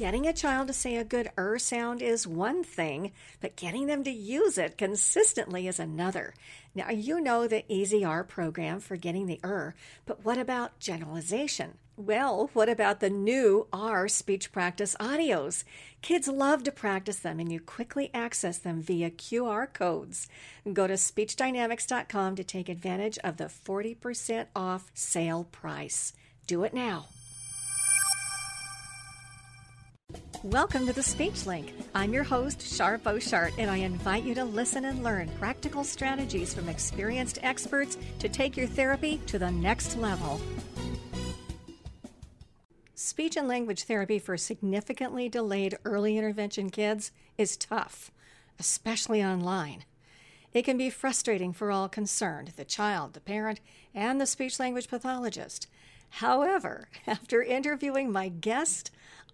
Getting a child to say a good er sound is one thing, but getting them to use it consistently is another. Now, you know the Easy R program for getting the er, but what about generalization? Well, what about the new R speech practice audios? Kids love to practice them, and you quickly access them via QR codes. Go to speechdynamics.com to take advantage of the 40% off sale price. Do it now. Welcome to the Speech Link. I'm your host, Shar Boshart, and I invite you to listen and learn practical strategies from experienced experts to take your therapy to the next level. Speech and language therapy for significantly delayed early intervention kids is tough, especially online. It can be frustrating for all concerned the child, the parent, and the speech language pathologist. However, after interviewing my guest,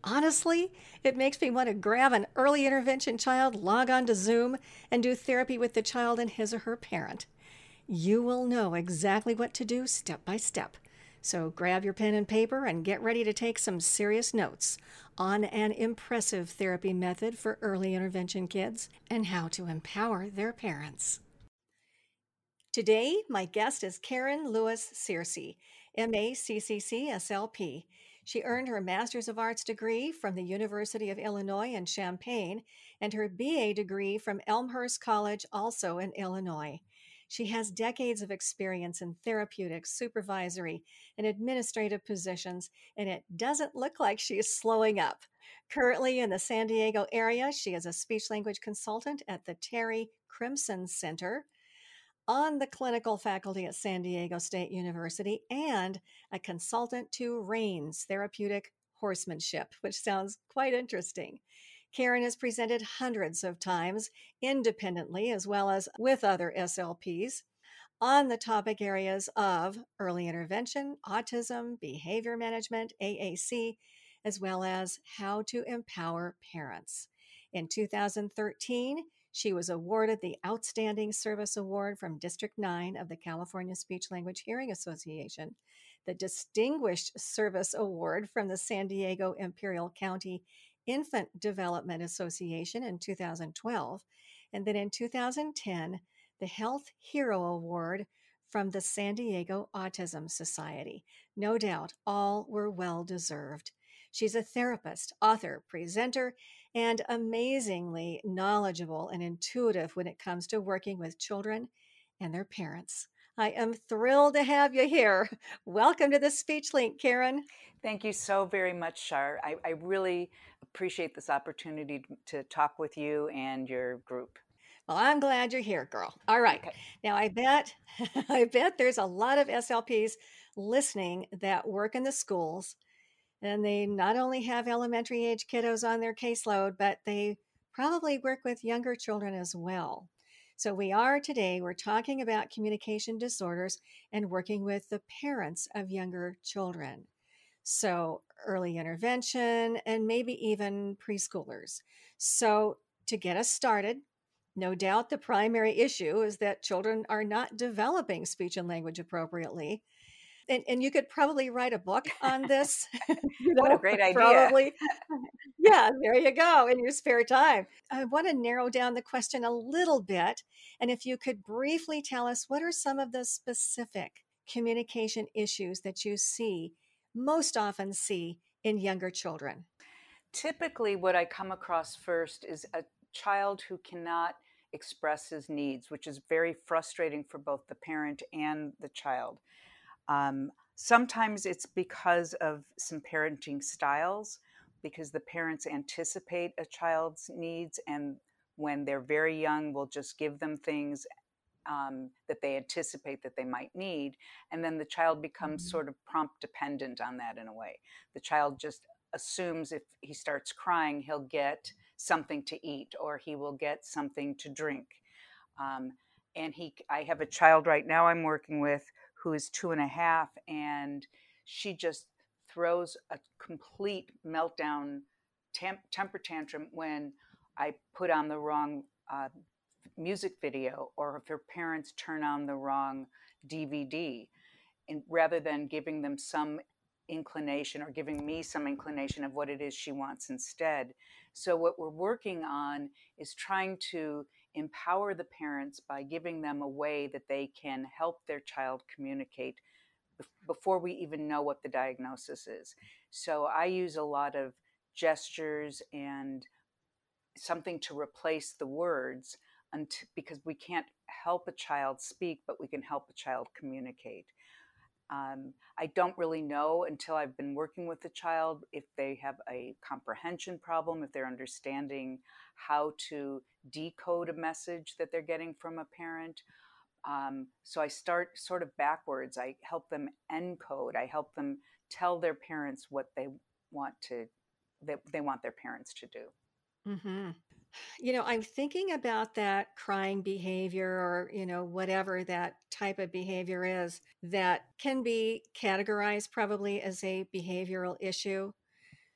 honestly, it makes me want to grab an early intervention child, log on to Zoom, and do therapy with the child and his or her parent. You will know exactly what to do step by step. So grab your pen and paper and get ready to take some serious notes on an impressive therapy method for early intervention kids and how to empower their parents. Today, my guest is Karyn Lewis Searcy, MACCC SLP. She earned her Master's of Arts degree from the University of Illinois in Champaign and her BA degree from Elmhurst College, also in Illinois. She has decades of experience in therapeutic, supervisory, and administrative positions, and it doesn't look like she is slowing up. Currently in the San Diego area, she is a speech language consultant at the Terry Crimson Center, on the clinical faculty at San Diego State University, and a consultant to REINS Therapeutic Horsemanship, which sounds quite interesting. Karyn has presented hundreds of times independently as well as with other SLPs on the topic areas of early intervention, autism, behavior management, AAC, as well as how to empower parents. In 2013, she was awarded the Outstanding Service Award from District 9 of the California Speech Language Hearing Association, the Distinguished Service Award from the San Diego Imperial County Infant Development Association in 2012, and then in 2010, the Health Hero Award from the San Diego Autism Society. No doubt all were well deserved. She's a therapist, author, presenter, and amazingly knowledgeable and intuitive when it comes to working with children and their parents. I am thrilled to have you here. Welcome to the Speech Link, Karyn. Thank you so very much, Shar. I, I really appreciate this opportunity to talk with you and your group. Well, I'm glad you're here, girl. All right. Okay. Now, I bet, I bet there's a lot of SLPs listening that work in the schools, and they not only have elementary age kiddos on their caseload, but they probably work with younger children as well. So, we are today, we're talking about communication disorders and working with the parents of younger children. So, early intervention and maybe even preschoolers. So, to get us started, no doubt the primary issue is that children are not developing speech and language appropriately. And, and you could probably write a book on this. you know, what a great idea. Probably. yeah, there you go, in your spare time. I want to narrow down the question a little bit. And if you could briefly tell us what are some of the specific communication issues that you see most often see in younger children? Typically, what I come across first is a child who cannot express his needs, which is very frustrating for both the parent and the child. Um, sometimes it's because of some parenting styles, because the parents anticipate a child's needs and when they're very young, will just give them things um, that they anticipate that they might need. And then the child becomes mm-hmm. sort of prompt dependent on that in a way. The child just assumes if he starts crying, he'll get something to eat or he will get something to drink. Um, and he, I have a child right now I'm working with who is two and a half, and she just throws a complete meltdown, temp, temper tantrum when I put on the wrong uh, music video or if her parents turn on the wrong DVD. And rather than giving them some inclination or giving me some inclination of what it is she wants instead. So, what we're working on is trying to empower the parents by giving them a way that they can help their child communicate before we even know what the diagnosis is. So, I use a lot of gestures and something to replace the words because we can't help a child speak, but we can help a child communicate. Um, I don't really know until I've been working with the child if they have a comprehension problem, if they're understanding how to decode a message that they're getting from a parent. Um, so I start sort of backwards. I help them encode. I help them tell their parents what they want to that they want their parents to do. Mm-hmm. You know, I'm thinking about that crying behavior or, you know, whatever that type of behavior is that can be categorized probably as a behavioral issue.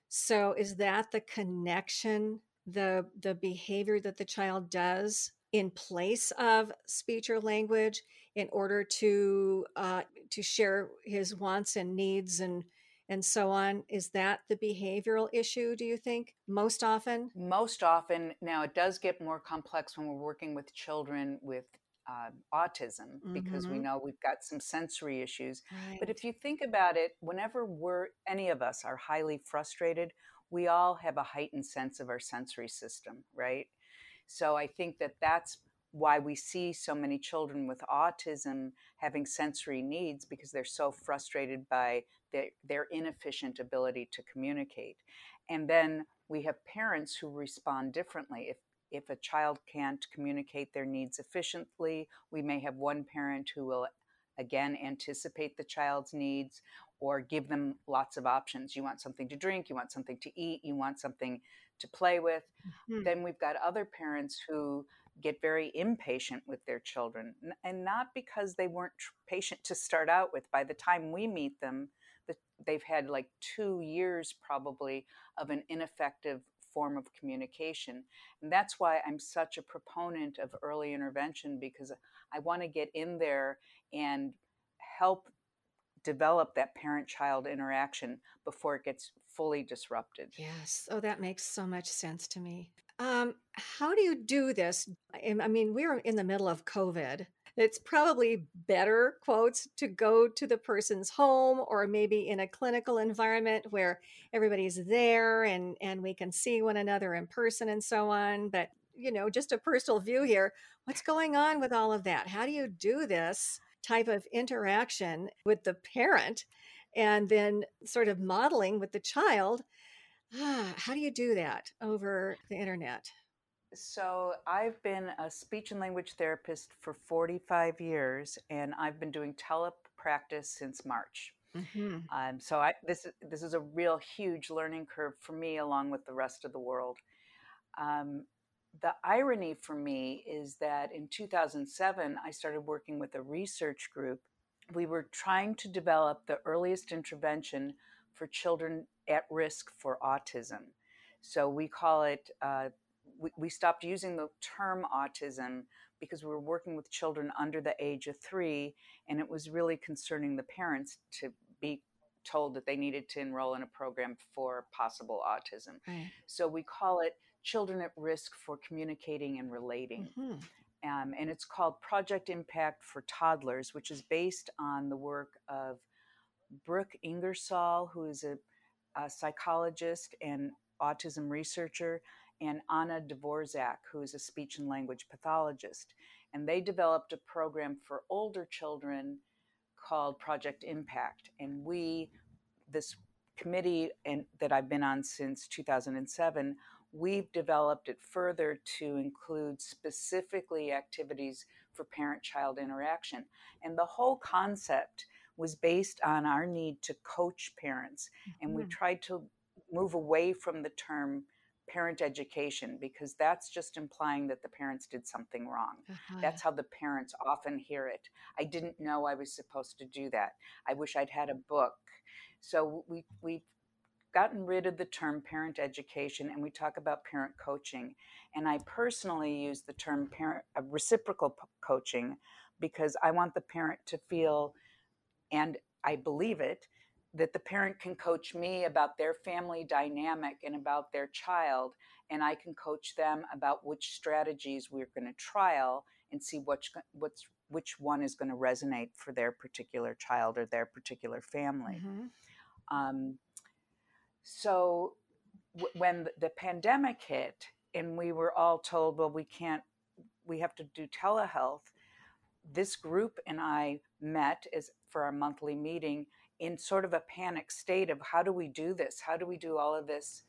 So is that the connection, the the behavior that the child does in place of speech or language in order to uh, to share his wants and needs and and so on. Is that the behavioral issue, do you think, most often? Most often. Now, it does get more complex when we're working with children with uh, autism mm-hmm. because we mm-hmm. know we've got some sensory issues. Right. But if you think about it, whenever we're, any of us are highly frustrated, we all have a heightened sense of our sensory system, right? So I think that that's why we see so many children with autism having sensory needs because they're so frustrated by their, their inefficient ability to communicate. And then we have parents who respond differently. If if a child can't communicate their needs efficiently, we may have one parent who will again anticipate the child's needs or give them lots of options. You want something to drink, you want something to eat, you want something to play with. Mm-hmm. Then we've got other parents who get very impatient with their children and not because they weren't patient to start out with by the time we meet them they've had like two years probably of an ineffective form of communication. And that's why I'm such a proponent of early intervention because I want to get in there and help develop that parent child interaction before it gets fully disrupted. Yes. Oh, that makes so much sense to me. Um, how do you do this? I mean, we're in the middle of COVID. It's probably better quotes to go to the person's home or maybe in a clinical environment where everybody's there and and we can see one another in person and so on. But you know just a personal view here what's going on with all of that? How do you do this type of interaction with the parent and then sort of modeling with the child how do you do that over the internet so I've been a speech and language therapist for 45 years, and I've been doing telepractice since March. Mm-hmm. Um, so I, this this is a real huge learning curve for me, along with the rest of the world. Um, the irony for me is that in 2007, I started working with a research group. We were trying to develop the earliest intervention for children at risk for autism. So we call it uh, we, we stopped using the term autism because we were working with children under the age of three, and it was really concerning the parents to be told that they needed to enroll in a program for possible autism. Right. So we call it Children at Risk for Communicating and Relating. Mm-hmm. Um, and it's called Project Impact for Toddlers, which is based on the work of Brooke Ingersoll, who is a, a psychologist and autism researcher, and Anna Dvortcsak, who is a speech and language pathologist. And they developed a program for older children called Project Impact. And we, this committee and, that I've been on since 2007, we've developed it further to include specifically activities for parent child interaction. And the whole concept was based on our need to coach parents. Mm-hmm. And we mm-hmm. tried to move away from the term parent education because that's just implying that the parents did something wrong. Uh-huh. That's how the parents often hear it. I didn't know I was supposed to do that. I wish I'd had a book. So we we've gotten rid of the term parent education and we talk about parent coaching. And I personally use the term parent uh, reciprocal p- coaching because I want the parent to feel and I believe it that the parent can coach me about their family dynamic and about their child and i can coach them about which strategies we're going to trial and see which what's which one is going to resonate for their particular child or their particular family mm-hmm. um, so w- when the pandemic hit and we were all told well we can't we have to do telehealth this group and i met as for our monthly meeting in sort of a panic state of how do we do this? How do we do all of this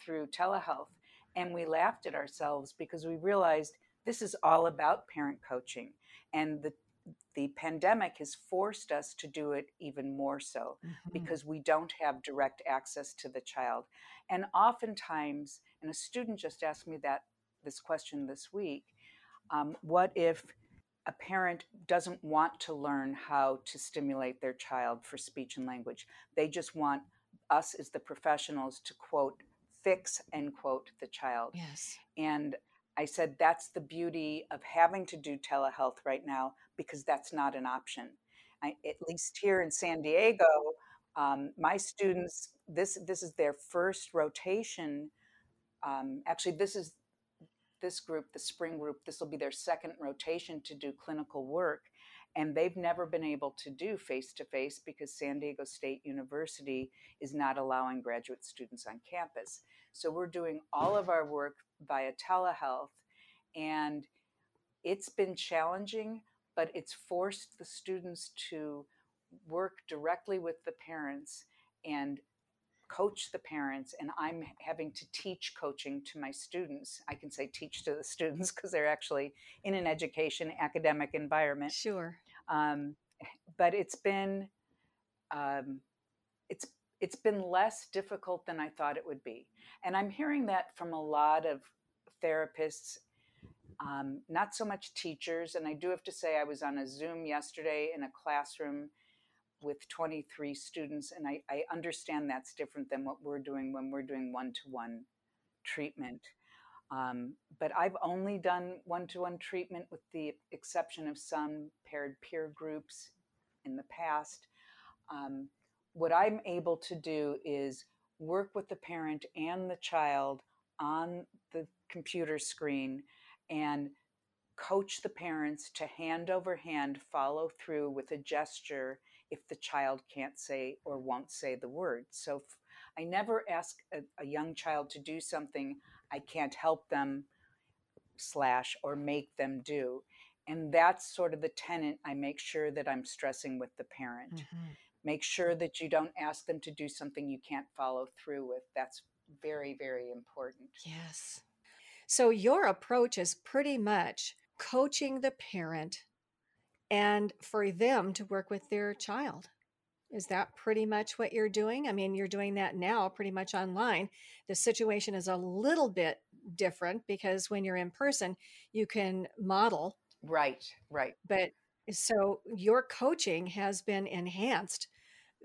through telehealth? And we laughed at ourselves because we realized this is all about parent coaching. And the the pandemic has forced us to do it even more so mm-hmm. because we don't have direct access to the child. And oftentimes, and a student just asked me that this question this week, um, what if a parent doesn't want to learn how to stimulate their child for speech and language. They just want us as the professionals to quote, fix, end quote, the child. Yes. And I said, that's the beauty of having to do telehealth right now because that's not an option. I, at least here in San Diego, um, my students, this, this is their first rotation. Um, actually, this is this group, the spring group, this will be their second rotation to do clinical work. And they've never been able to do face to face because San Diego State University is not allowing graduate students on campus. So we're doing all of our work via telehealth. And it's been challenging, but it's forced the students to work directly with the parents and coach the parents and I'm having to teach coaching to my students. I can say teach to the students because they're actually in an education academic environment. Sure. Um, but it's been um, it's it's been less difficult than I thought it would be, and I'm hearing that from a lot of therapists. Um, not so much teachers, and I do have to say I was on a Zoom yesterday in a classroom with 23 students, and I, I understand that's different than what we're doing when we're doing one to one treatment. Um, but I've only done one to one treatment with the exception of some paired peer groups in the past. Um, what I'm able to do is work with the parent and the child on the computer screen and coach the parents to hand over hand follow through with a gesture if the child can't say or won't say the word. So I never ask a, a young child to do something I can't help them slash or make them do. And that's sort of the tenant I make sure that I'm stressing with the parent. Mm-hmm. Make sure that you don't ask them to do something you can't follow through with. That's very, very important. Yes. So your approach is pretty much coaching the parent and for them to work with their child. Is that pretty much what you're doing? I mean, you're doing that now pretty much online. The situation is a little bit different because when you're in person, you can model. Right, right. But so your coaching has been enhanced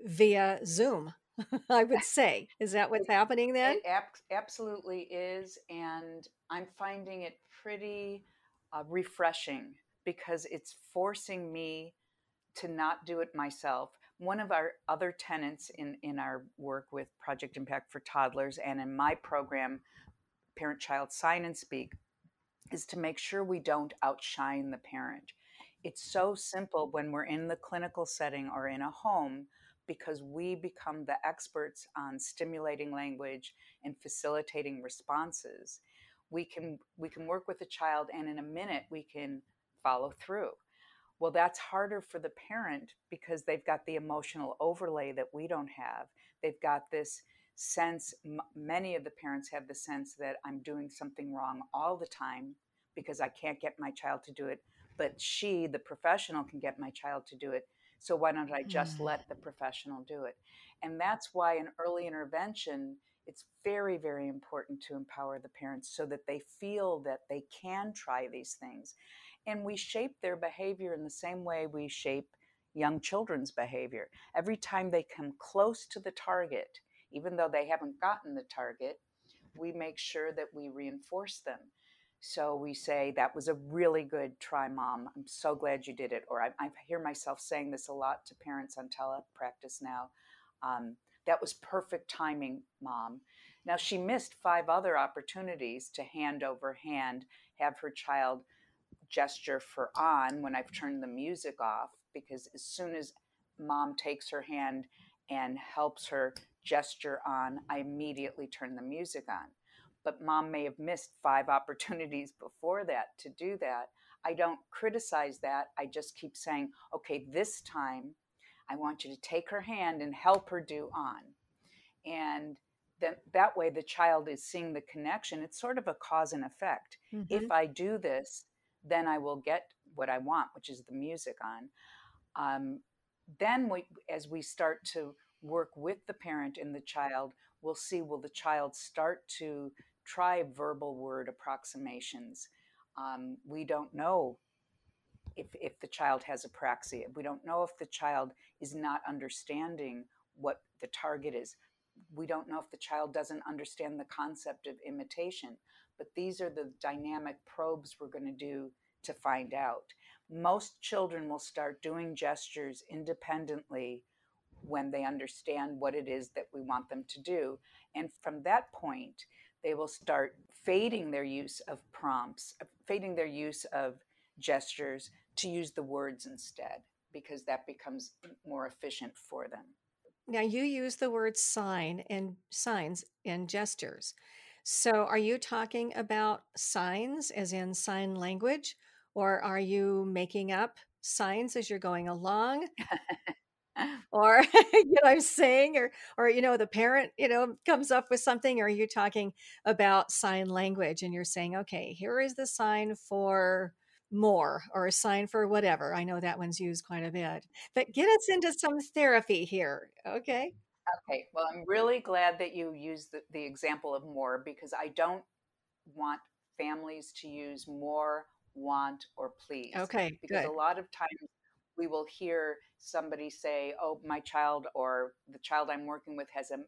via Zoom, I would say. Is that what's happening then? It ab- absolutely is. And I'm finding it pretty uh, refreshing because it's forcing me to not do it myself. One of our other tenants in, in our work with Project Impact for Toddlers and in my program, Parent Child Sign and Speak, is to make sure we don't outshine the parent. It's so simple when we're in the clinical setting or in a home because we become the experts on stimulating language and facilitating responses. We can we can work with a child and in a minute we can follow through. Well, that's harder for the parent because they've got the emotional overlay that we don't have. They've got this sense, m- many of the parents have the sense that I'm doing something wrong all the time because I can't get my child to do it. But she, the professional, can get my child to do it. So why don't I just mm. let the professional do it? And that's why in early intervention, it's very, very important to empower the parents so that they feel that they can try these things and we shape their behavior in the same way we shape young children's behavior. Every time they come close to the target, even though they haven't gotten the target, we make sure that we reinforce them. So we say, That was a really good try, mom. I'm so glad you did it. Or I, I hear myself saying this a lot to parents on telepractice now. Um, that was perfect timing, mom. Now, she missed five other opportunities to hand over hand, have her child gesture for on when I've turned the music off, because as soon as mom takes her hand and helps her gesture on, I immediately turn the music on. But mom may have missed five opportunities before that to do that. I don't criticize that. I just keep saying, okay, this time I want you to take her hand and help her do on. And then that way the child is seeing the connection. It's sort of a cause and effect. Mm-hmm. If I do this, then I will get what I want, which is the music on. Um, then we, as we start to work with the parent and the child, we'll see will the child start to try verbal word approximations. Um, we don't know if, if the child has apraxia. We don't know if the child is not understanding what the target is. We don't know if the child doesn't understand the concept of imitation. But these are the dynamic probes we're going to do to find out. Most children will start doing gestures independently when they understand what it is that we want them to do. And from that point, they will start fading their use of prompts, fading their use of gestures to use the words instead, because that becomes more efficient for them. Now you use the word sign and signs and gestures. So are you talking about signs as in sign language or are you making up signs as you're going along? or you know I'm saying or or you know the parent you know comes up with something or are you talking about sign language and you're saying okay here is the sign for more or a sign for whatever. I know that one's used quite a bit. But get us into some therapy here, okay? Okay. Well, I'm really glad that you used the, the example of more because I don't want families to use more, want, or please. Okay. Because good. a lot of times we will hear somebody say, Oh, my child or the child I'm working with has a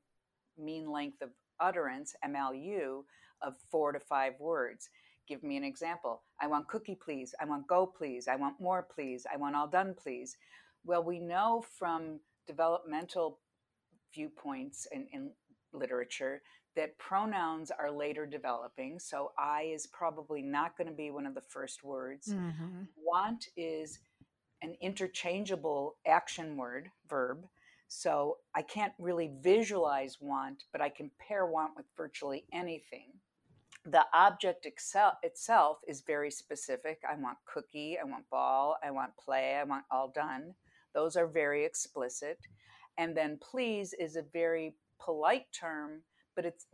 mean length of utterance, MLU, of four to five words. Give me an example. I want cookie, please. I want go, please. I want more, please. I want all done, please. Well, we know from developmental viewpoints in, in literature that pronouns are later developing. So I is probably not going to be one of the first words. Mm-hmm. Want is an interchangeable action word, verb. So I can't really visualize want, but I can pair want with virtually anything the object excel, itself is very specific. I want cookie, I want ball, I want play, I want all done. Those are very explicit. And then please is a very polite term, but it's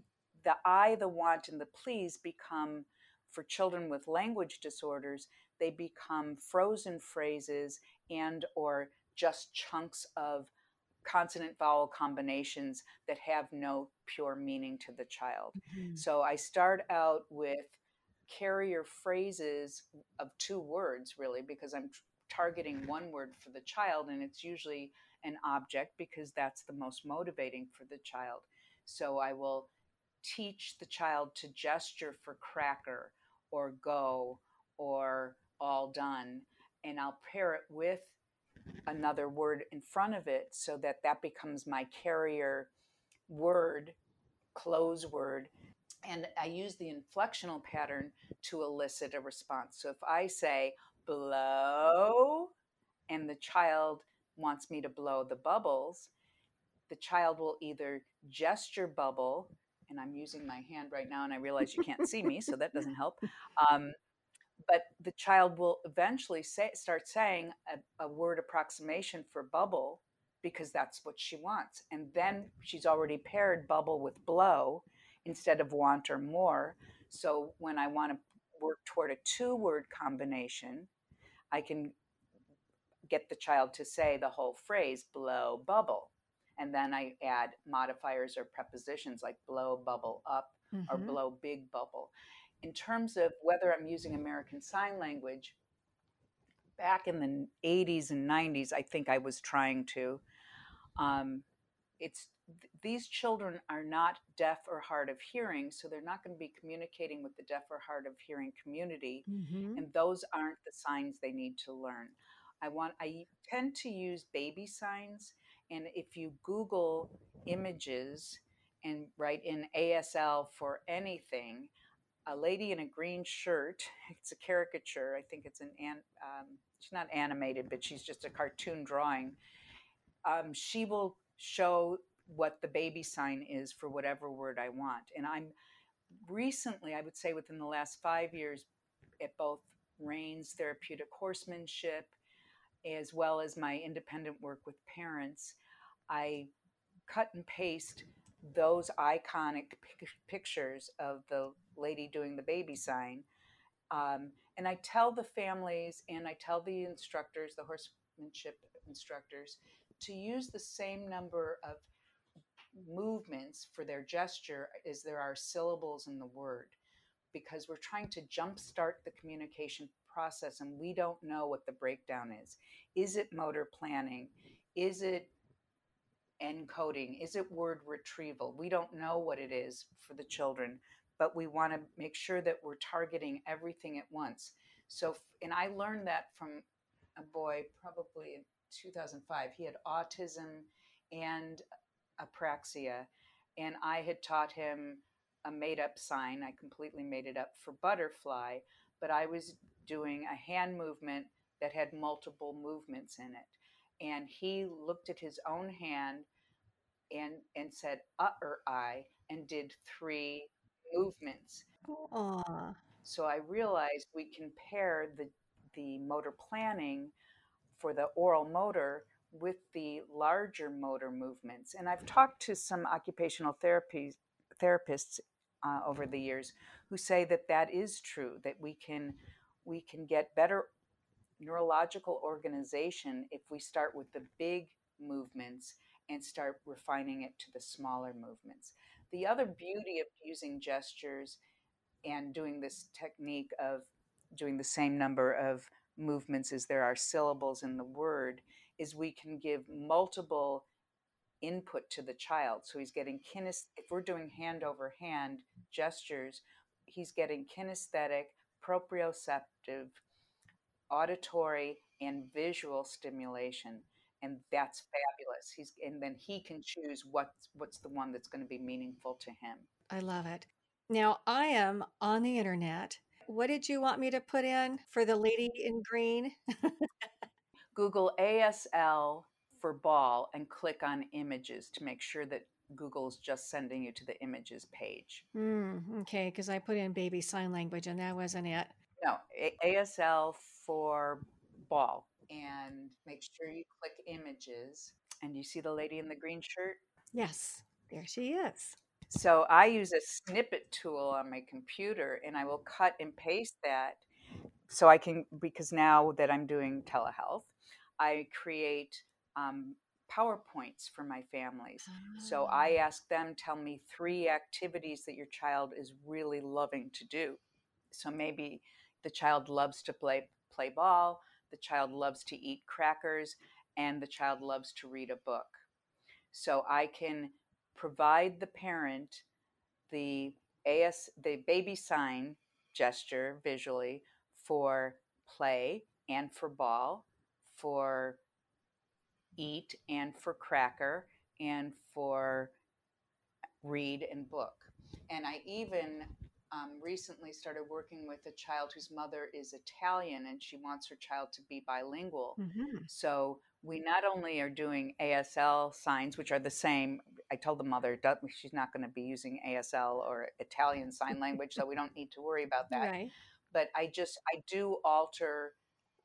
the I, the want, and the please become, for children with language disorders, they become frozen phrases and or just chunks of consonant vowel combinations that have no pure meaning to the child. Mm-hmm. So I start out with carrier phrases of two words, really, because I'm targeting one word for the child, and it's usually an object because that's the most motivating for the child. So I will teach the child to gesture for cracker or go or all done, and I'll pair it with another word in front of it so that that becomes my carrier word, close word. And I use the inflectional pattern to elicit a response. So if I say blow, and the child wants me to blow the bubbles, the child will either gesture bubble, and I'm using my hand right now, and I realize you can't see me, so that doesn't help. Um, but the child will eventually say, start saying a, a, word approximation for bubble because that's what she wants. And then she's already paired bubble with blow instead of want or more. So when I want to work toward a two word combination, I can get the child to say the whole phrase blow bubble. And then I add modifiers or prepositions like blow bubble up mm-hmm. or blow big bubble in terms of whether I'm using American Sign Language, back in the 80s and 90s, I think I was trying to. Um, it's these children are not deaf or hard of hearing, so they're not going to be communicating with the deaf or hard of hearing community, mm-hmm. and those aren't the signs they need to learn. I want I tend to use baby signs And if you Google images and write in ASL for anything, a lady in a green shirt, it's a caricature, I think it's an, um, she's not animated, but she's just a cartoon drawing. Um, she will show what the baby sign is for whatever word I want. And I'm recently, I would say within the last five years, at both REINS Therapeutic Horsemanship, as well as my independent work with parents, I cut and paste those iconic pictures of the lady doing the baby sign. Um, and I tell the families and I tell the instructors, the horsemanship instructors, to use the same number of movements for their gesture as there are syllables in the word because we're trying to jumpstart the communication process and we don't know what the breakdown is. Is it motor planning? Is it encoding? Is it word retrieval? We don't know what it is for the children, but we want to make sure that we're targeting everything at once. So, and I learned that from a boy probably in 2005. He had autism and apraxia, and I had taught him a made up sign. I completely made it up for butterfly, but I was doing a hand movement that had multiple movements in it. And he looked at his own hand and and said uh or I and did three movements. Aww. So I realized we can pair the the motor planning for the oral motor with the larger motor movements. And I've talked to some occupational therapy therapists uh, over the years who say that that is true. That we can we can get better neurological organization if we start with the big movements and start refining it to the smaller movements. The other mm-hmm. beauty of using gestures and doing this technique of doing the same number of movements as there are syllables in the word is we can give multiple input to the child. So he's getting kinesthetic, if we're doing hand over hand gestures, he's getting kinesthetic, proprioceptive, auditory, and visual stimulation. And that's fabulous. He's and then he can choose what's what's the one that's going to be meaningful to him. I love it. Now I am on the internet. What did you want me to put in for the lady in green? Google ASL for ball and click on images to make sure that Google is just sending you to the images page. Mm, okay, because I put in baby sign language and that wasn't it. No, A- ASL for ball. And make sure you click images. And you see the lady in the green shirt? Yes, there she is. So I use a snippet tool on my computer and I will cut and paste that so I can, because now that I'm doing telehealth, I create um, PowerPoints for my families. So I ah. ask them, tell me three activities that your child is really loving to do. So maybe the child loves to play play ball, the child loves to eat crackers, and the child loves to read a book. So I can provide the parent the AS the baby sign gesture visually for play and for ball, for eat and for cracker and for read and book. And I even um, recently started working with a child whose mother is Italian and she wants her child to be bilingual. Mm-hmm. So we not only are doing ASL signs, which are the same. I told the mother she's not going to be using ASL or Italian sign language, so we don't need to worry about that. Right. But I just I do alter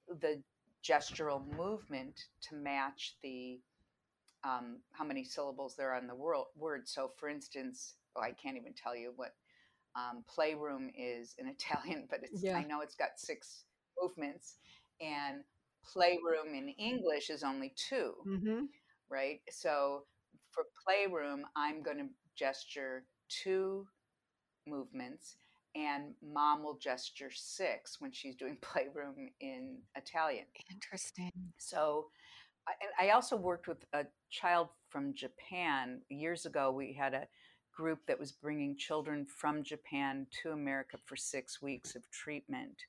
the gestural movement to match the um, how many syllables there are in the word. So, for instance, oh, I can't even tell you what um, playroom is in Italian, but yeah. I know it's got six movements, and playroom in English is only 2 mm-hmm. right? So, for playroom, I'm going to gesture two movements and mom will gesture six when she's doing playroom in Italian. Interesting. So, and I also worked with a child from Japan. Years ago, we had a group that was bringing children from Japan to America for six weeks of treatment.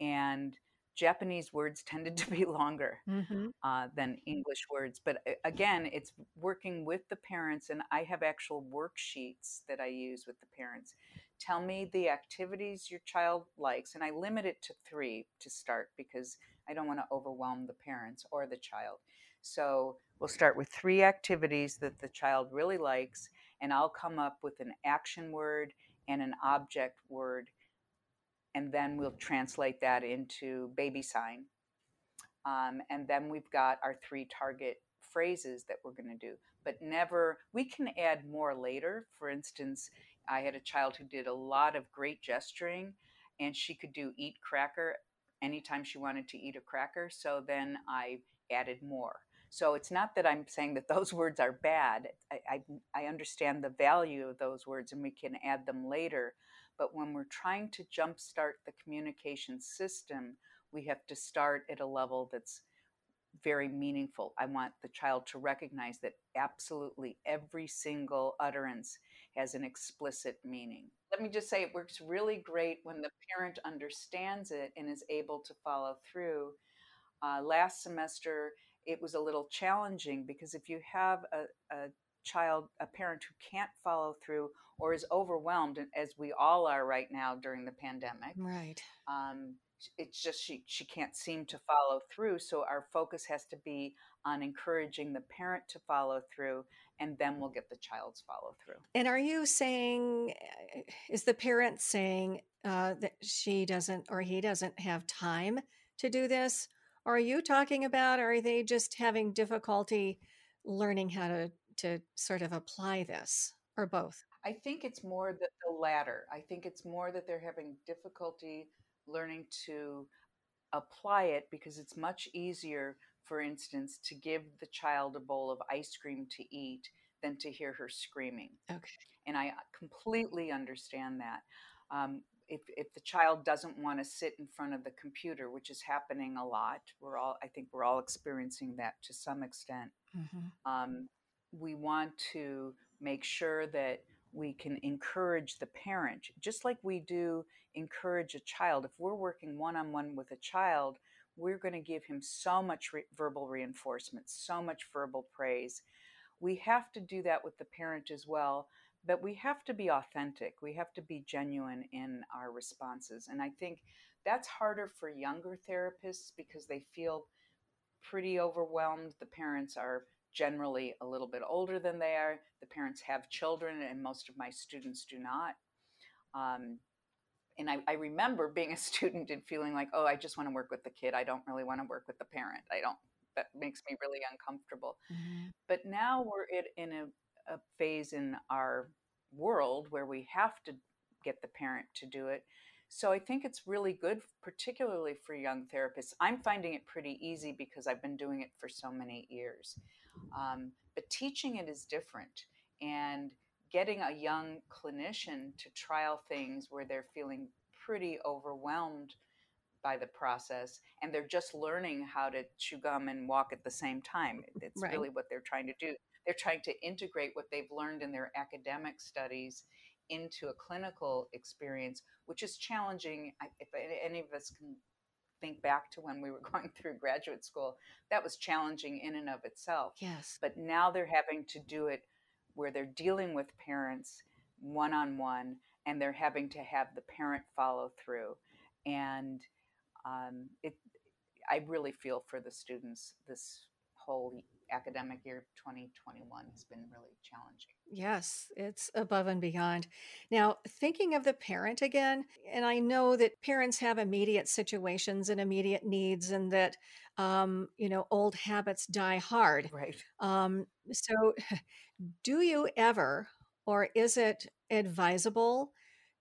And Japanese words tended to be longer mm-hmm. uh, than English words. But again, it's working with the parents, and I have actual worksheets that I use with the parents. Tell me the activities your child likes, and I limit it to three to start because I don't want to overwhelm the parents or the child. So we'll start with three activities that the child really likes, and I'll come up with an action word and an object word and then we'll translate that into baby sign. Um, and then we've got our three target phrases that we're going to do, but never, we can add more later. For instance, I had a child who did a lot of great gesturing and she could do eat cracker anytime she wanted to eat a cracker. So then I added more. So it's not that I'm saying that those words are bad. I, I, I understand the value of those words and we can add them later. But when we're trying to jumpstart the communication system, we have to start at a level that's very meaningful. I want the child to recognize that absolutely every single utterance has an explicit meaning. Let me just say it works really great when the parent understands it and is able to follow through. Uh, last semester, it was a little challenging because if you have a, a child, a parent who can't follow through or is overwhelmed, as we all are right now during the pandemic. Right. Um, it's just she she can't seem to follow through. So our focus has to be on encouraging the parent to follow through, and then we'll get the child's follow through. And are you saying, is the parent saying uh, that she doesn't or he doesn't have time to do this? Or are you talking about, are they just having difficulty learning how to to sort of apply this, or both? I think it's more that the latter. I think it's more that they're having difficulty learning to apply it because it's much easier, for instance, to give the child a bowl of ice cream to eat than to hear her screaming. Okay. And I completely understand that. Um, if, if the child doesn't want to sit in front of the computer, which is happening a lot, we're all, I think we're all experiencing that to some extent. Mm-hmm. Um, we want to make sure that we can encourage the parent, just like we do encourage a child. If we're working one on one with a child, we're going to give him so much re- verbal reinforcement, so much verbal praise. We have to do that with the parent as well, but we have to be authentic. We have to be genuine in our responses. And I think that's harder for younger therapists because they feel pretty overwhelmed. The parents are generally a little bit older than they are. The parents have children, and most of my students do not. Um, and I, I, remember being a student and feeling like, oh, I just want to work with the kid. I don't really want to work with the parent. I don't. That makes me really uncomfortable. Mm-hmm. But now we're in a, a phase in our world where we have to get the parent to do it. So I think it's really good, particularly for young therapists. I'm finding it pretty easy because I've been doing it for so many years. Um, but teaching it is different. And getting a young clinician to trial things where they're feeling pretty overwhelmed by the process and they're just learning how to chew gum and walk at the same time. It's right. really what they're trying to do. They're trying to integrate what they've learned in their academic studies into a clinical experience, which is challenging. If any of us can think back to when we were going through graduate school, that was challenging in and of itself. Yes. But now they're having to do it where they're dealing with parents one on one and they're having to have the parent follow through. And um, it, I really feel for the students this whole academic year 2021 has been really challenging. Yes, it's above and beyond. Now, thinking of the parent again, and I know that parents have immediate situations and immediate needs, and that, um, you know, old habits die hard. Right. Um, so, do you ever, or is it advisable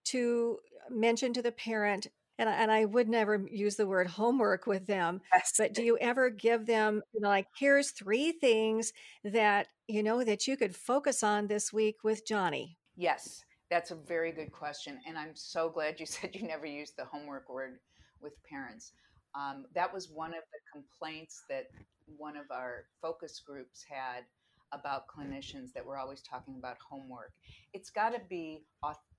to mention to the parent, and I, and I would never use the word homework with them, yes. but do you ever give them you know, like here's three things that you know that you could focus on this week with Johnny? Yes, that's a very good question, and I'm so glad you said you never used the homework word with parents. Um, that was one of the complaints that one of our focus groups had about clinicians that we're always talking about homework. It's got to be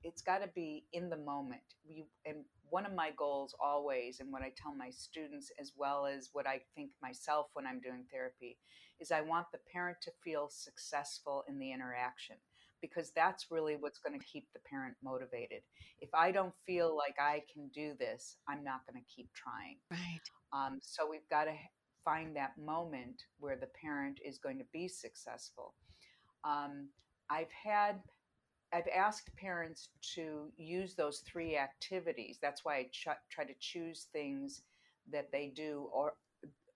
it's got to be in the moment. We, and one of my goals always, and what I tell my students as well as what I think myself when I'm doing therapy, is I want the parent to feel successful in the interaction because that's really what's going to keep the parent motivated. If I don't feel like I can do this, I'm not going to keep trying. Right. Um, so we've got to find that moment where the parent is going to be successful. Um, I've had I've asked parents to use those three activities. That's why I ch- try to choose things that they do or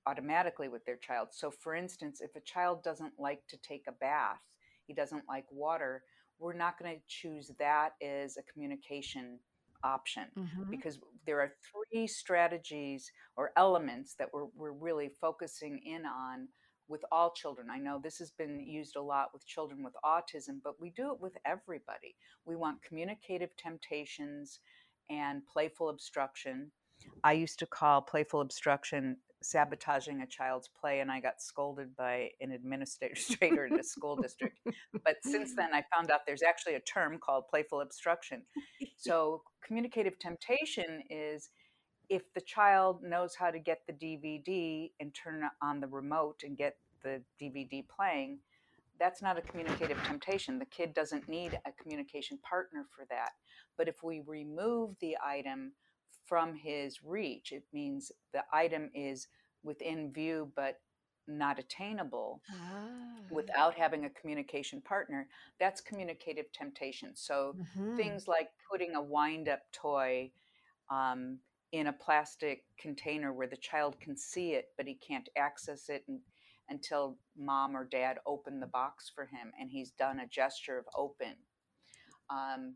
automatically with their child. So for instance, if a child doesn't like to take a bath, he doesn't like water, we're not going to choose that as a communication option mm-hmm. because there are three strategies or elements that we're, we're really focusing in on with all children. I know this has been used a lot with children with autism, but we do it with everybody. We want communicative temptations and playful obstruction. I used to call playful obstruction sabotaging a child's play, and I got scolded by an administrator in a school district. But since then, I found out there's actually a term called playful obstruction. So, communicative temptation is if the child knows how to get the DVD and turn on the remote and get the DVD playing, that's not a communicative temptation. The kid doesn't need a communication partner for that. But if we remove the item from his reach, it means the item is within view but not attainable ah. without having a communication partner, that's communicative temptation. So mm-hmm. things like putting a wind up toy um, in a plastic container where the child can see it, but he can't access it and, until mom or dad open the box for him and he's done a gesture of open. Um,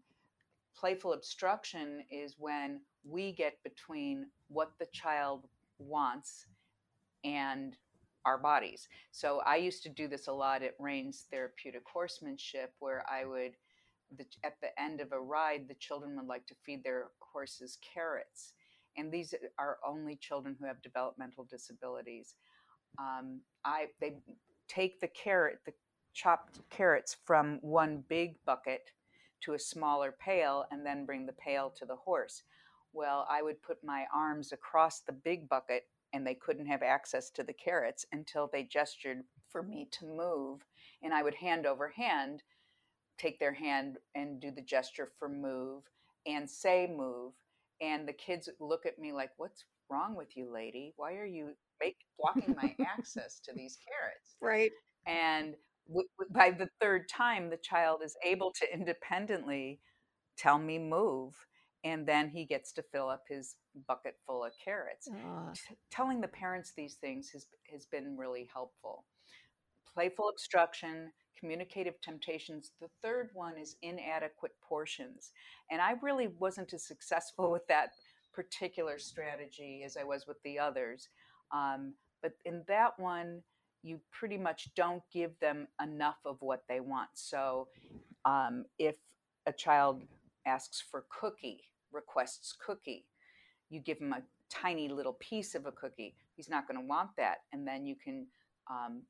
playful obstruction is when we get between what the child wants and our bodies. So I used to do this a lot at REINS Therapeutic Horsemanship, where I would, the, at the end of a ride, the children would like to feed their horses carrots and these are only children who have developmental disabilities. Um, I they take the carrot, the chopped carrots from one big bucket to a smaller pail, and then bring the pail to the horse. Well, I would put my arms across the big bucket, and they couldn't have access to the carrots until they gestured for me to move, and I would hand over hand take their hand and do the gesture for move and say move and the kids look at me like what's wrong with you lady? Why are you make, blocking my access to these carrots? Right. And w- w- by the third time the child is able to independently tell me move and then he gets to fill up his bucket full of carrots T- telling the parents these things has, has been really helpful playful obstruction communicative temptations. The third one is inadequate portions. And I really wasn't as successful with that particular strategy as I was with the others. Um, but in that one, you pretty much don't give them enough of what they want. So um, if a child asks for cookie, requests cookie, you give him a tiny little piece of a cookie. He's not going to want that. And then you can um,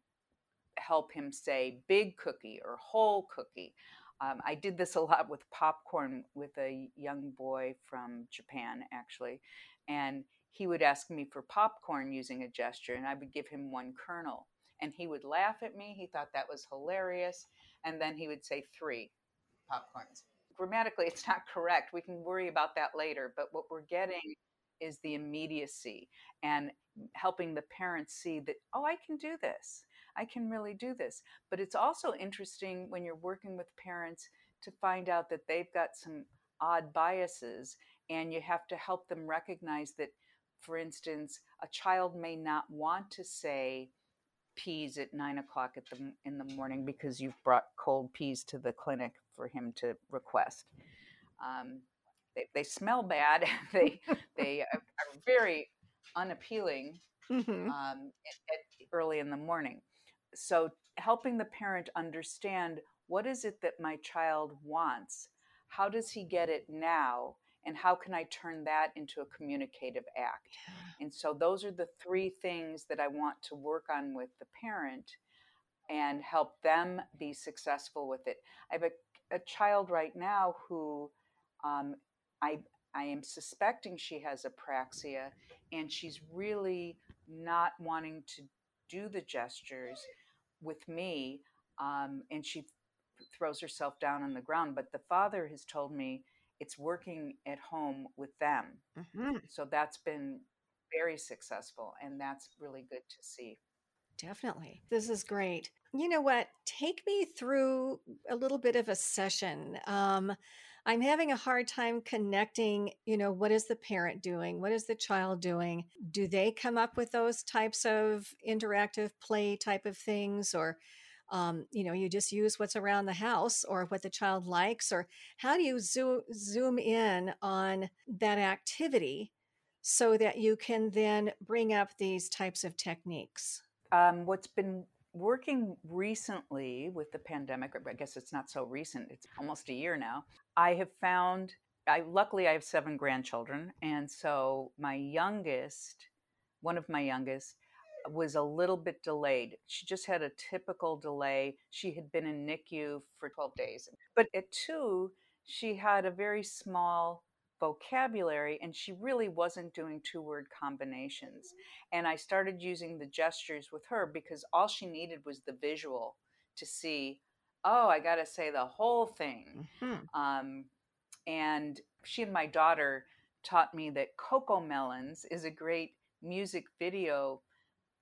help him say big cookie or whole cookie. Um, I did this a lot with popcorn with a young boy from Japan, actually. And he would ask me for popcorn using a gesture, and I would give him one kernel. And he would laugh at me. He thought that was hilarious. And then he would say three popcorns. Grammatically, it's not correct. We can worry about that later. But what we're mm-hmm. getting is the immediacy and helping the parents see that, oh, I can do this. I can really do this. But it's also interesting when you're working with parents to find out that they've got some odd biases and you have to help them recognize that for instance a child may not want to say peas at nine o'clock at the, in the morning because you've brought cold peas to the clinic for him to request. Um, they, they, smell bad. They they are, very unappealing mm-hmm. um, at, at early in the morning. So helping the parent understand what is it that my child wants? How does he get it now and how can i turn that into a communicative act yeah. and so those are the three things that i want to work on with the parent and help them be successful with it i have a, a child right now who Um, I I am suspecting she has apraxia, and she's really not wanting to do the gestures with me, um, and she throws herself down on the ground. But the father has told me it's working at home with them, mm-hmm. so that's been very successful, and that's really good to see. Definitely. This is great. You know what? Take me through a little bit of a session. Um, I'm having a hard time connecting, you know, what is the parent doing? What is the child doing? Do they come up with those types of interactive play type of things? Or, um, you know, you just use what's around the house or what the child likes? Or how do you zo- zoom in on that activity so that you can then bring up these types of techniques? Um, what's been working recently with the pandemic, I guess it's not so recent, it's almost a year now, I have found I luckily I have seven grandchildren and so my youngest, one of my youngest was a little bit delayed. She just had a typical delay. She had been in NICU for 12 days. But at 2, she had a very small vocabulary and she really wasn't doing two word combinations. And I started using the gestures with her because all she needed was the visual to see, oh, I got to say the whole thing. Mm-hmm. Um, and she and my daughter taught me that CoComelons is a great music video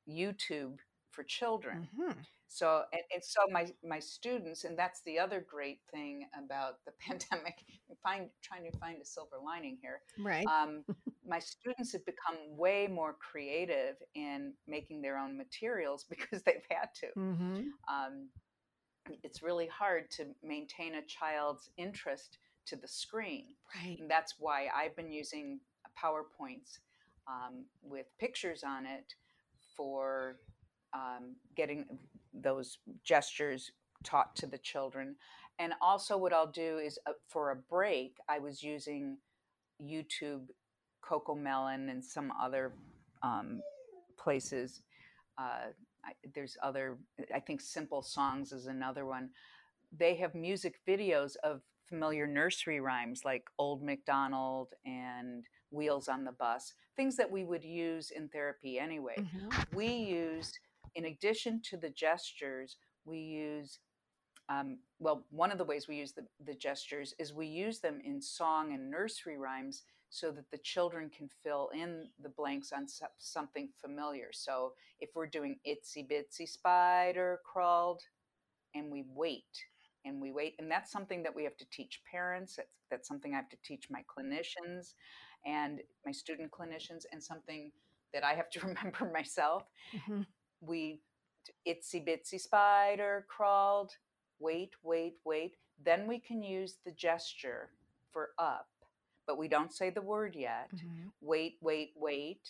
YouTube for children. Mm-hmm. So and, and, so my my students, and that's the other great thing about the pandemic. Find trying to find a silver lining here. Right. Um, my students have become way more creative in making their own materials because they've had to. Mm-hmm. Um, it's really hard to maintain a child's interest to the screen. Right. And that's why I've been using PowerPoints um, with pictures on it for um, getting those gestures taught to the children. And also, what I'll do is uh, for a break, I was using YouTube, CoComelon, and some other um, places. Uh, I, there's other, I think Simple Songs is another one. They have music videos of familiar nursery rhymes like Old MacDonald and Wheels on the Bus, things that we would use in therapy anyway. Mm-hmm. We used in addition to the gestures, we use, um, well, one of the ways we use the, the gestures is we use them in song and nursery rhymes so that the children can fill in the blanks on something familiar. So if we're doing itsy bitsy spider crawled, and we wait and we wait, and that's something that we have to teach parents. That's, that's something I have to teach my clinicians and my student clinicians, and something that I have to remember myself. Mm-hmm we itsy bitsy spider crawled. Wait, wait, wait. Then we can use the gesture for up, but we don't say the word yet. Mm-hmm. Wait, wait, wait.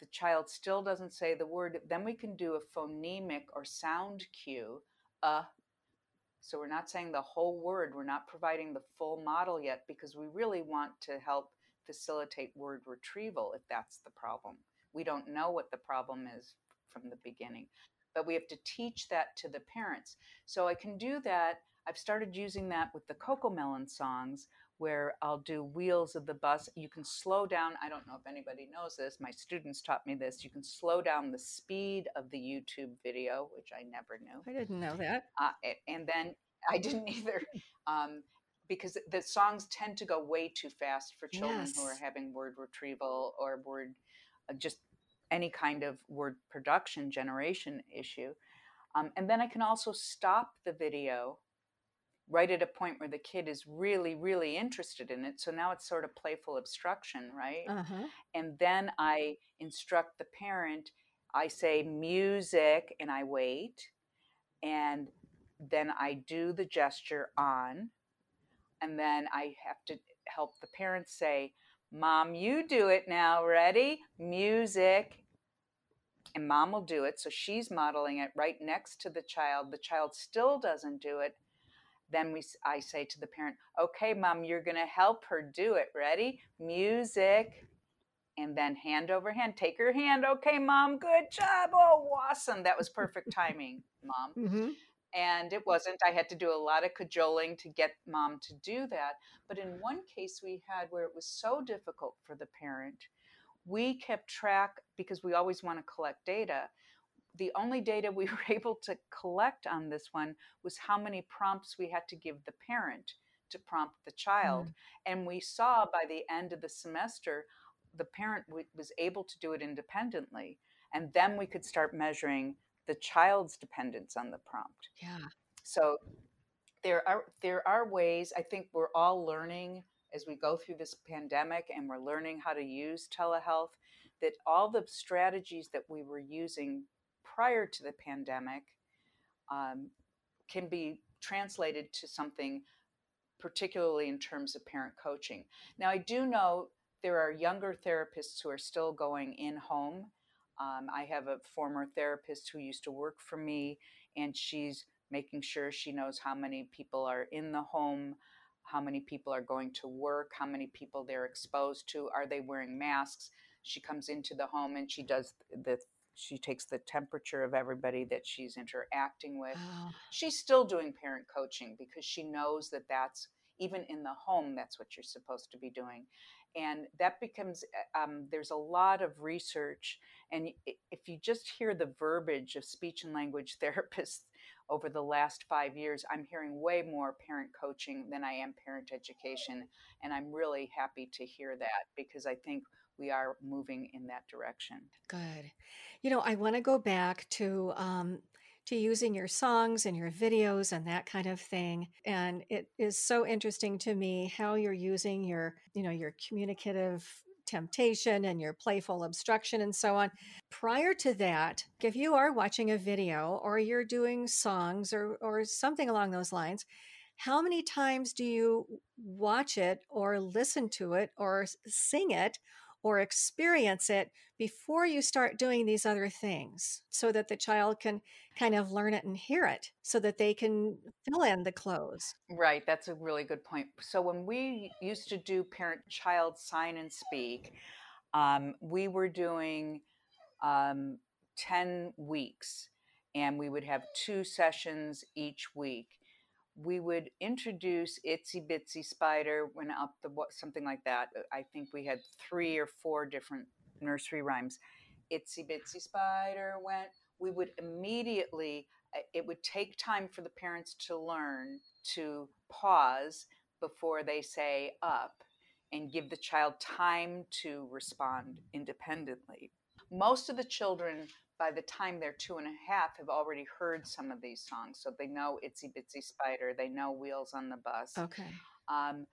The child still doesn't say the word. Then we can do a phonemic or sound cue. Uh, so we're not saying the whole word. We're not providing the full model yet because we really want to help facilitate word retrieval if that's the problem. We don't know what the problem is from the beginning. But we have to teach that to the parents. So I can do that. I've started using that with the CoComelon songs where I'll do wheels of the bus. You can slow down. I don't know if anybody knows this. My students taught me this. You can slow down the speed of the YouTube video, which I never knew. I didn't know that. Uh, and then I didn't either. Um, because the songs tend to go way too fast for children yes. who are having word retrieval or word uh, just any kind of word production generation issue. Um, and then I can also stop the video right at a point where the kid is really, really interested in it. So now it's sort of playful obstruction, right? Uh-huh. And then I instruct the parent. I say music and I wait. And then I do the gesture on. And then I have to help the parent say, Mom, you do it now. Ready? Music and mom will do it. So she's modeling it right next to the child. The child still doesn't do it. Then we, I say to the parent, okay, mom, you're going to help her do it. Ready? Music. And then hand over hand. Take her hand. Okay, mom, good job. Oh, awesome. That was perfect timing, mom. Mm-hmm. and it wasn't. I had to do a lot of cajoling to get mom to do that. But in one case we had where it was so difficult for the parent, we kept track because we always want to collect data. The only data we were able to collect on this one was how many prompts we had to give the parent to prompt the child. Mm. And we saw by the end of the semester, the parent w- was able to do it independently. And then we could start measuring the child's dependence on the prompt. Yeah. So there are there are ways I think we're all learning as we go through this pandemic and we're learning how to use telehealth that all the strategies that we were using prior to the pandemic um, can be translated to something particularly in terms of parent coaching. Now, I do know there are younger therapists who are still going in home. Um, I have a former therapist who used to work for me, and she's making sure she knows how many people are in the home, how many people are going to work, how many people they're exposed to, are they wearing masks. She comes into the home and she does the she takes the temperature of everybody that she's interacting with. Oh. She's still doing parent coaching because she knows that that's even in the home, that's what you're supposed to be doing. And that becomes, eh, um, there's a lot of research. And if you just hear the verbiage of speech and language therapists over the last five years, I'm hearing way more parent coaching than I am parent education. And I'm really happy to hear that because I think we are moving in that direction. Good. You know, I want to go back to um, to using your songs and your videos and that kind of thing. And it is so interesting to me how you're using your, you know, your communicative temptation and your playful obstruction and so on. Prior to that, if you are watching a video or you're doing songs or or something along those lines, how many times do you watch it or listen to it or sing it or experience it before you start doing these other things so that the child can kind of learn it and hear it so that they can fill in the clothes. Right, that's a really good point. So when we used to do parent child sign and speak, um, we were doing um, 10 weeks and we would have two sessions each week we would introduce Itsy Bitsy Spider when up the something like that. Uh, I think we had three or four different nursery rhymes. Itsy Bitsy Spider went. We would immediately. Uh, it would take time for the parents to learn to pause before they say up and give the child time to respond independently. Most of the children by the time they're two and a half, have already heard some of these songs. So they know Itsy Bitsy Spider, they know Wheels on the Bus. Okay. Um,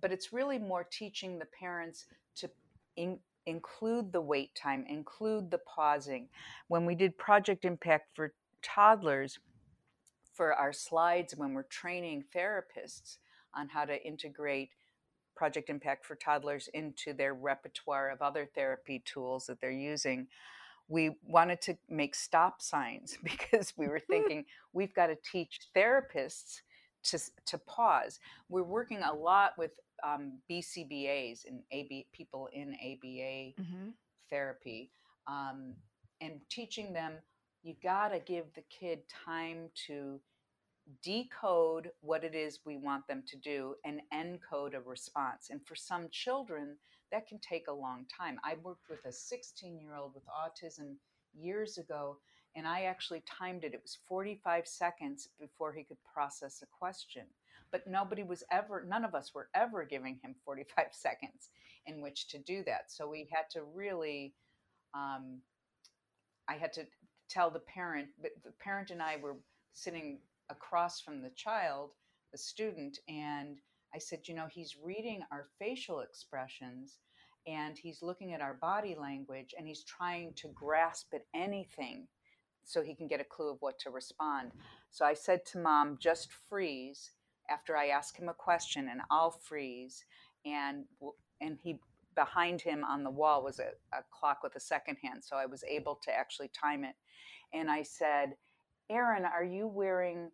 but it's really more teaching the parents to in, include the wait time, include the pausing. When we did Project Impact for toddlers, for our slides, when we're training therapists on how to integrate Project Impact for toddlers into their repertoire of other therapy tools that they're using, we wanted to make stop signs because we were thinking we've got to teach therapists to, to pause. We're working a lot with um, BCBAs and AB, people in ABA mm-hmm. therapy um, and teaching them you got to give the kid time to decode what it is we want them to do and encode a response. And for some children, that can take a long time. I worked with a 16 year old with autism years ago, and I actually timed it. It was 45 seconds before he could process a question. But nobody was ever, none of us were ever giving him 45 seconds in which to do that. So we had to really, um, I had to tell the parent, but the parent and I were sitting across from the child, the student, and I said, you know, he's reading our facial expressions and he's looking at our body language and he's trying to grasp at anything so he can get a clue of what to respond. So I said to mom, just freeze after I ask him a question and I'll freeze. And, and he, behind him on the wall was a, a clock with a second hand. So I was able to actually time it. And I said, Aaron, are you wearing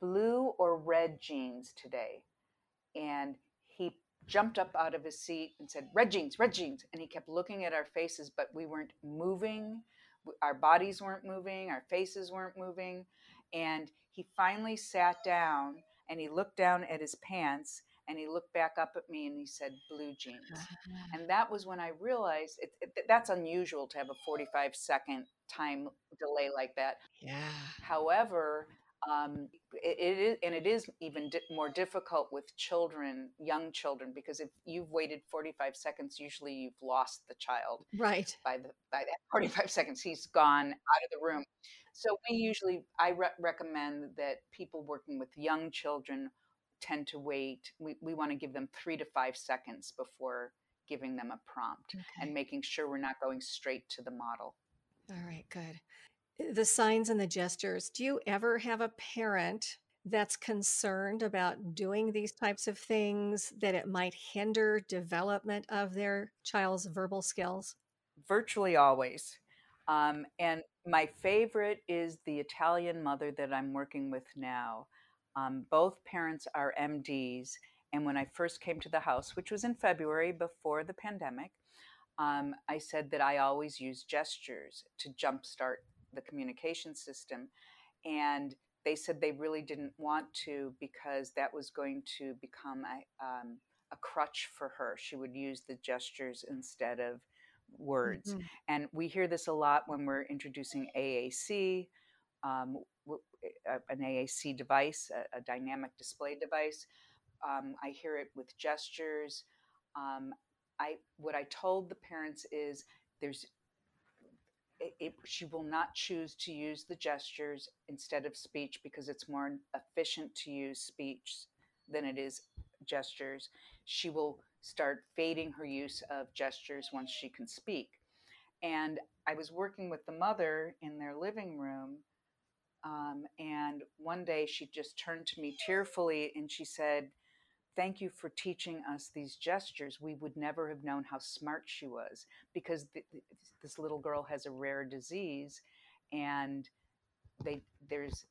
blue or red jeans today? And he jumped up out of his seat and said, Red jeans, red jeans. And he kept looking at our faces, but we weren't moving. Our bodies weren't moving. Our faces weren't moving. And he finally sat down and he looked down at his pants and he looked back up at me and he said blue jeans uh-huh. and that was when i realized it, it, that's unusual to have a 45 second time delay like that yeah however um, it, it is and it is even di- more difficult with children young children because if you've waited 45 seconds usually you've lost the child right by the by that 45 seconds he's gone out of the room so we usually i re- recommend that people working with young children tend to wait. We, we want to give them three to five seconds before giving them a prompt okay. and making sure we're not going straight to the model. All right, good. The signs and the gestures. Do you ever have a parent that's concerned about doing these types of things, that it might hinder development of their child's verbal skills? Virtually always. Um, and my favorite is the Italian mother that I'm working with now. Um, both parents are MDs. And when I first came to the house, which was in February before the pandemic, um, I said that I always use gestures to jumpstart the communication system. And they said they really didn't want to because that was going to become a, um, a crutch for her. She would use the gestures instead of words. Mm-hmm. And we hear this a lot when we're introducing AAC um, an AAC device, a, a dynamic display device. Um, I hear it with gestures. Um, I what I told the parents is there's it, she will not choose to use the gestures instead of speech because it's more efficient to use speech than it is gestures. She will start fading her use of gestures once she can speak. And I was working with the mother in their living room um, and one day she just turned to me tearfully and she said, Thank you for teaching us these gestures. We would never have known how smart she was because th- this little girl has a rare disease and they, there's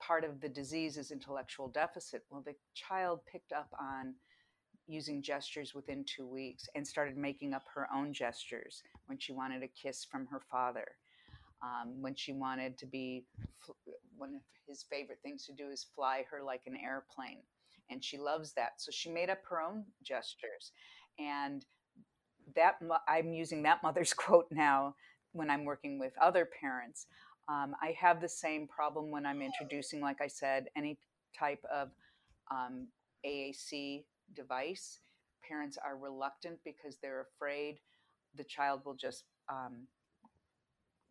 part of the disease is intellectual deficit. Well, the child picked up on using gestures within two weeks and started making up her own gestures when she wanted a kiss from her father um, when she wanted to be one of his favorite things to do is fly her like an airplane and she loves that so she made up her own gestures and that i'm using that mother's quote now when i'm working with other parents um, i have the same problem when i'm introducing like i said any type of um, aac device parents are reluctant because they're afraid the child will just um,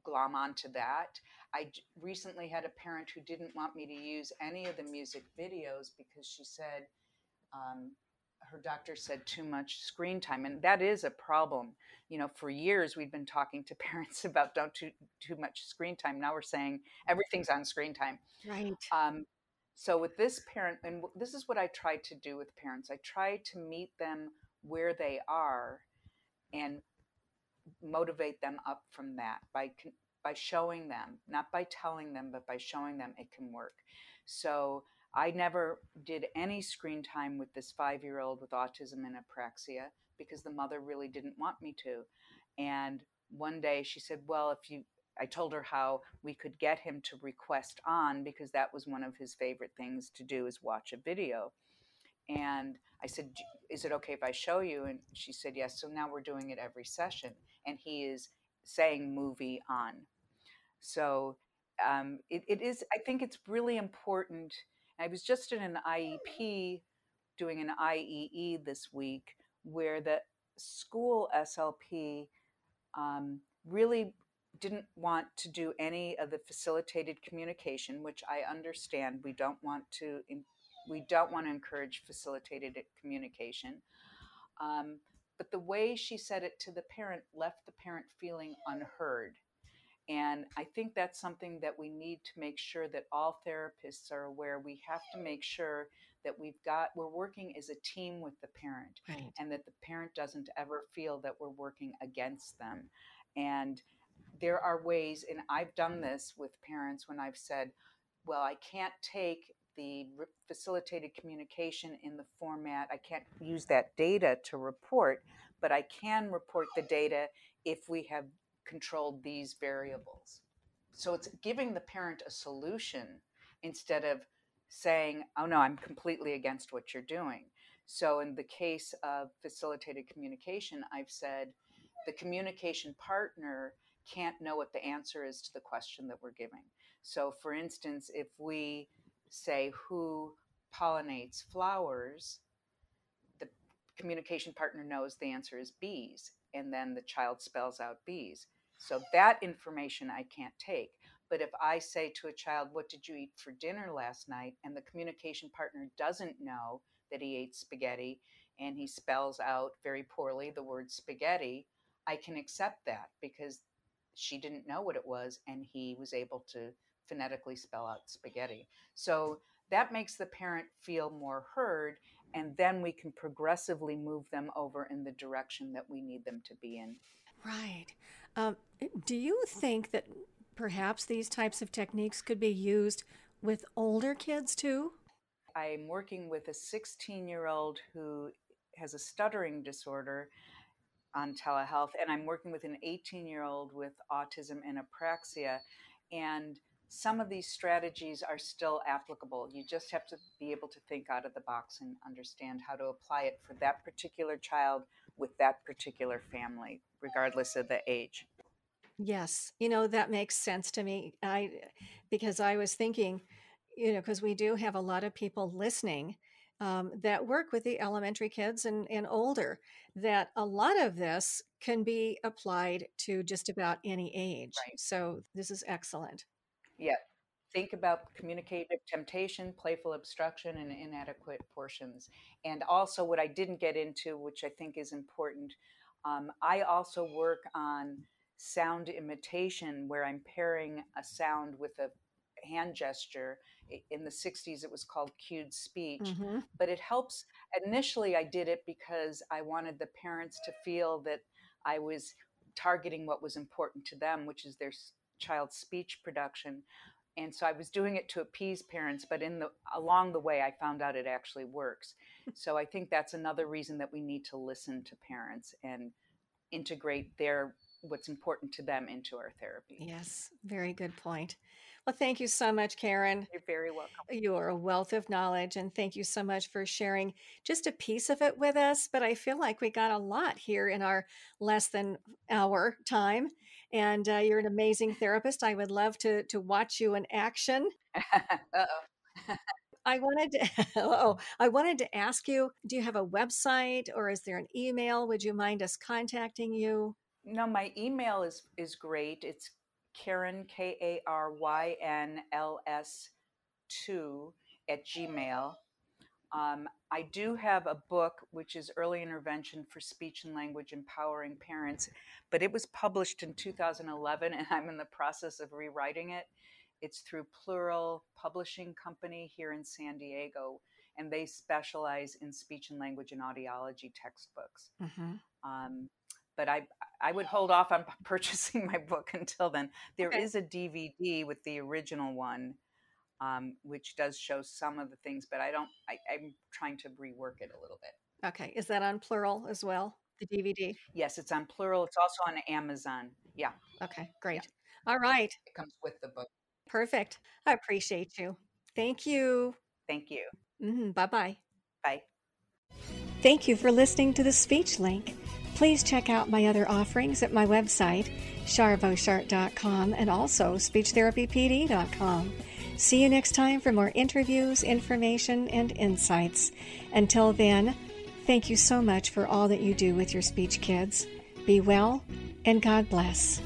glom onto that. I recently had a parent who didn't want me to use any of the music videos because she said um, her doctor said too much screen time, and that is a problem. You know, for years we've been talking to parents about don't too too much screen time. Now we're saying everything's on screen time. Right. Um, so with this parent, and this is what I try to do with parents. I try to meet them where they are, and motivate them up from that by by showing them, not by telling them, but by showing them it can work. So I never did any screen time with this five year old with autism and apraxia because the mother really didn't want me to. And one day she said, Well, if you, I told her how we could get him to request on because that was one of his favorite things to do is watch a video. And I said, Is it okay if I show you? And she said, Yes. So now we're doing it every session. And he is saying movie on. So um, it, it is, I think it's really important. I was just in an IEP doing an IEE this week where the school SLP um, really didn't want to do any of the facilitated communication, which I understand. We don't want to we don't want to encourage facilitated communication. Um, but the way she said it to the parent left the parent feeling unheard. And I think that's something that we need to make sure that all therapists are aware. We have to make sure that we've got, we're working as a team with the parent right. and that the parent doesn't ever feel that we're working against them. And there are ways, and I've done this with parents when I've said, well, I can't take the facilitated communication in the format. I can't use that data to report, but I can report the data if we have controlled these variables. So it's giving the parent a solution instead of saying, oh no, I'm completely against what you're doing. So, in the case of facilitated communication, I've said the communication partner can't know what the answer is to the question that we're giving. So, for instance, if we say who pollinates flowers, the communication partner knows the answer is bees, and then the child spells out bees. So, that information I can't take. But if I say to a child, What did you eat for dinner last night? and the communication partner doesn't know that he ate spaghetti and he spells out very poorly the word spaghetti, I can accept that because she didn't know what it was and he was able to phonetically spell out spaghetti. So that makes the parent feel more heard and then we can progressively move them over in the direction that we need them to be in. Right. Um, do you think that perhaps these types of techniques could be used with older kids too? I'm working with a 16 year old who has a stuttering disorder on telehealth, and I'm working with an 18 year old with autism and apraxia. And some of these strategies are still applicable. You just have to be able to think out of the box and understand how to apply it for that particular child with that particular family, regardless of the age. Yes, you know that makes sense to me. I because I was thinking, you know, because we do have a lot of people listening um, that work with the elementary kids and, and older, that a lot of this can be applied to just about any age. Right. So this is excellent. Yeah. Think about communicative temptation, playful obstruction, and inadequate portions. And also, what I didn't get into, which I think is important, um, I also work on sound imitation where I'm pairing a sound with a hand gesture. In the 60s, it was called cued speech, Mm-hmm. but it helps. Initially, I did it because I wanted the parents to feel that I was targeting what was important to them, which is their child's speech production. And so I was doing it to appease parents, but in the along the way, I found out it actually works. So I think that's another reason that we need to listen to parents and integrate their what's important to them into our therapy. Yes, very good point. Well, thank you so much, Karyn. You're very welcome. You are a wealth of knowledge, and thank you so much for sharing just a piece of it with us. But I feel like we got a lot here in our less than hour time. And uh, you're an amazing therapist. I would love to to watch you in action. Uh-oh. I wanted to, oh, I wanted to ask you: Do you have a website, or is there an email? Would you mind us contacting you? No, my email is is great. It's Karyn K A R Y N L S two at Gmail. Um, I do have a book which is Early Intervention for Speech and Language Empowering Parents, but it was published in 2011 and I'm in the process of rewriting it. It's through Plural Publishing Company here in San Diego, and they specialize in speech and language and audiology textbooks. hmm Um, but I I would hold off on purchasing my book until then. There Okay. is a DVD with the original one, um, which does show some of the things, but I don't. I, I'm trying to rework it a little bit. Okay, is that on plural as well? The DVD. Yes, it's on Plural. It's also on Amazon. Yeah, Okay, great. All right, it comes with the book. perfect. I appreciate you. Thank you. Thank you. hmm Bye bye. Bye. Thank you for listening to the Speech Link. Please check out my other offerings at my website, charboshart.com, and also speechtherapypd.com. See you next time for more interviews, information, and insights. Until then, thank you so much for all that you do with your speech kids. Be well, and God bless.